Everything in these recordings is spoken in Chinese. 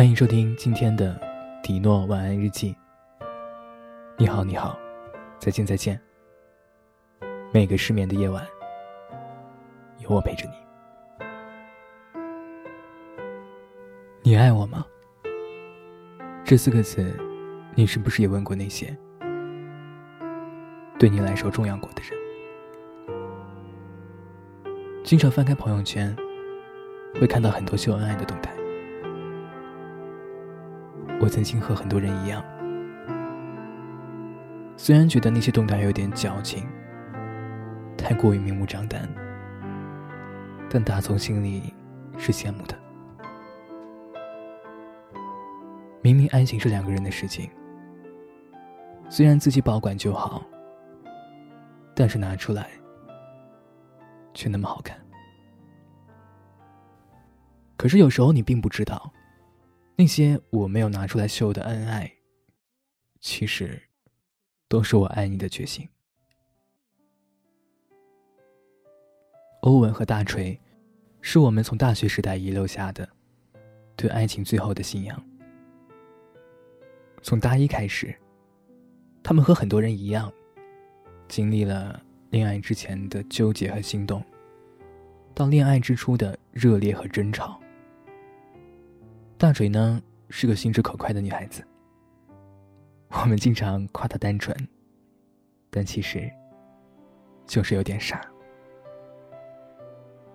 欢迎收听今天的迪诺晚安日记。你好，你好，再见，再见。每个失眠的夜晚，有我陪着你。你爱我吗？这四个字，你是不是也问过那些对你来说重要过的人？经常翻开朋友圈，会看到很多秀恩爱的动态。曾经和很多人一样，虽然觉得那些动态有点矫情，太过于明目张胆，但打从心里是羡慕的。明明爱情是两个人的事情，虽然自己保管就好，但是拿出来却那么好看。可是有时候你并不知道。那些我没有拿出来秀的恩爱，其实都是我爱你的决心。欧文和大锤，是我们从大学时代遗留下的对爱情最后的信仰。从大一开始，他们和很多人一样，经历了恋爱之前的纠结和心动，到恋爱之初的热烈和争吵。大锤呢是个心直口快的女孩子，我们经常夸她单纯，但其实就是有点傻。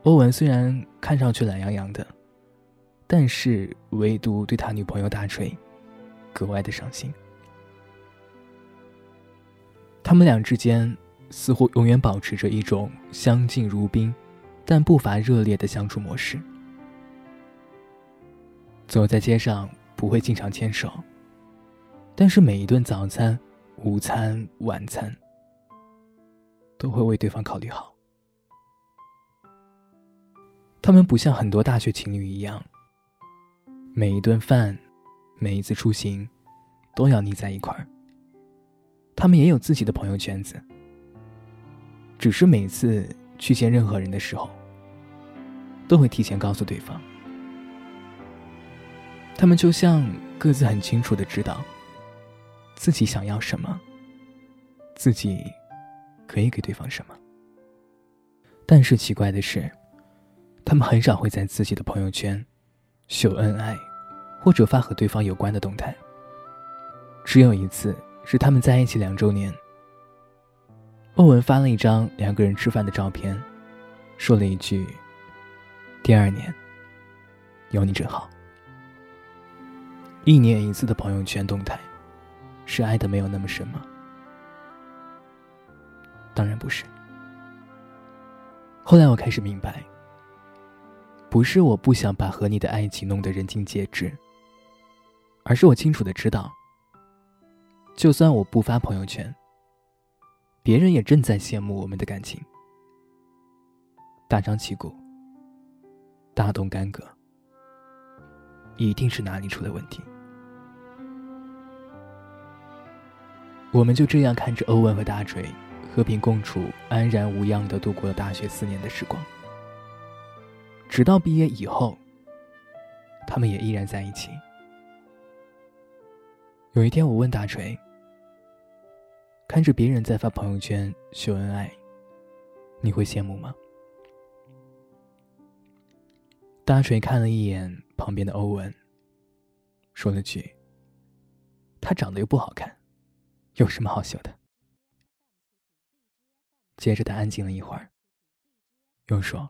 欧文虽然看上去懒洋洋的，但是唯独对他女朋友大锤格外的上心。他们俩之间似乎永远保持着一种相敬如宾，但不乏热烈的相处模式。走在街上不会经常牵手，但是每一顿早餐、午餐、晚餐都会为对方考虑好。他们不像很多大学情侣一样，每一顿饭、每一次出行都要腻在一块儿。他们也有自己的朋友圈子，只是每次去见任何人的时候，都会提前告诉对方。他们就像各自很清楚的知道自己想要什么，自己可以给对方什么。但是奇怪的是，他们很少会在自己的朋友圈秀恩爱，或者发和对方有关的动态。只有一次是他们在一起两周年，欧文发了一张两个人吃饭的照片，说了一句：“第二年有你真好。”一年一次的朋友圈动态，是爱的没有那么深吗？当然不是。后来我开始明白，不是我不想把和你的爱情弄得人尽皆知，而是我清楚的知道，就算我不发朋友圈，别人也正在羡慕我们的感情，大张旗鼓，大动干戈，一定是哪里出了问题。我们就这样看着欧文和大锤和平共处、安然无恙的度过了大学四年的时光，直到毕业以后，他们也依然在一起。有一天，我问大锤：“看着别人在发朋友圈秀恩爱，你会羡慕吗？”大锤看了一眼旁边的欧文，说了句：“他长得又不好看。”有什么好笑的？接着他安静了一会儿，又说：“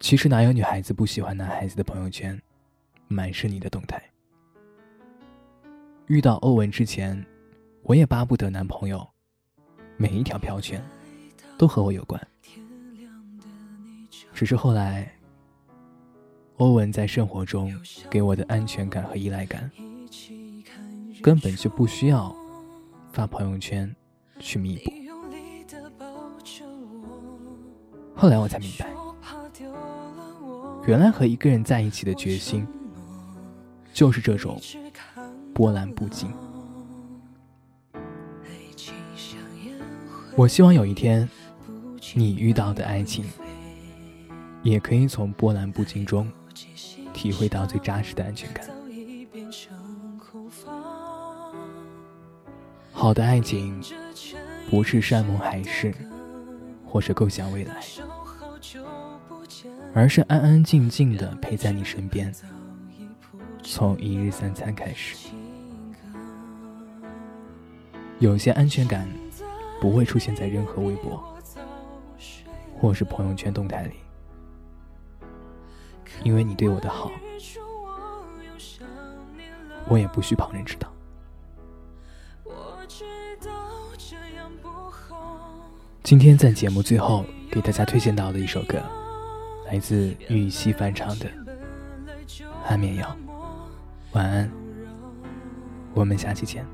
其实哪有女孩子不喜欢男孩子的朋友圈，满是你的动态。遇到欧文之前，我也巴不得男朋友每一条飘圈都和我有关。只是后来，欧文在生活中给我的安全感和依赖感。”根本就不需要发朋友圈去弥补。后来我才明白，原来和一个人在一起的决心，就是这种波澜不惊。我希望有一天，你遇到的爱情，也可以从波澜不惊中体会到最扎实的安全感。好的爱情，不是山盟海誓，或是构想未来，而是安安静静的陪在你身边，从一日三餐开始。有些安全感，不会出现在任何微博，或是朋友圈动态里。因为你对我的好，我也不需旁人知道。今天在节目最后给大家推荐到的一首歌，来自玉溪翻唱的《安眠药》。晚安，我们下期见。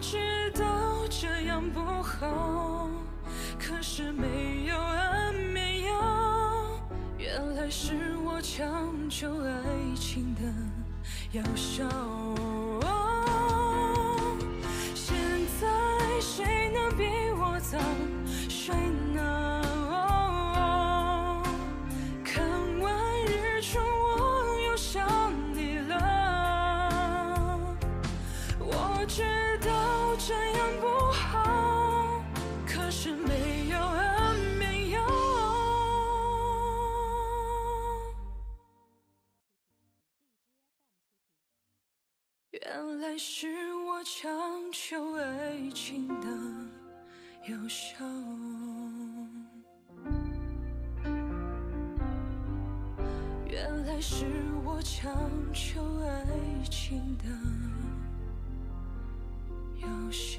知道这样不好，可是没有安眠药，原来是我强求爱情的药效。现在谁能比我早睡呢？看完日出我又想你了，我知道这样不好。可是没原来是我强求爱情的药效，原来是我强求爱情的药效。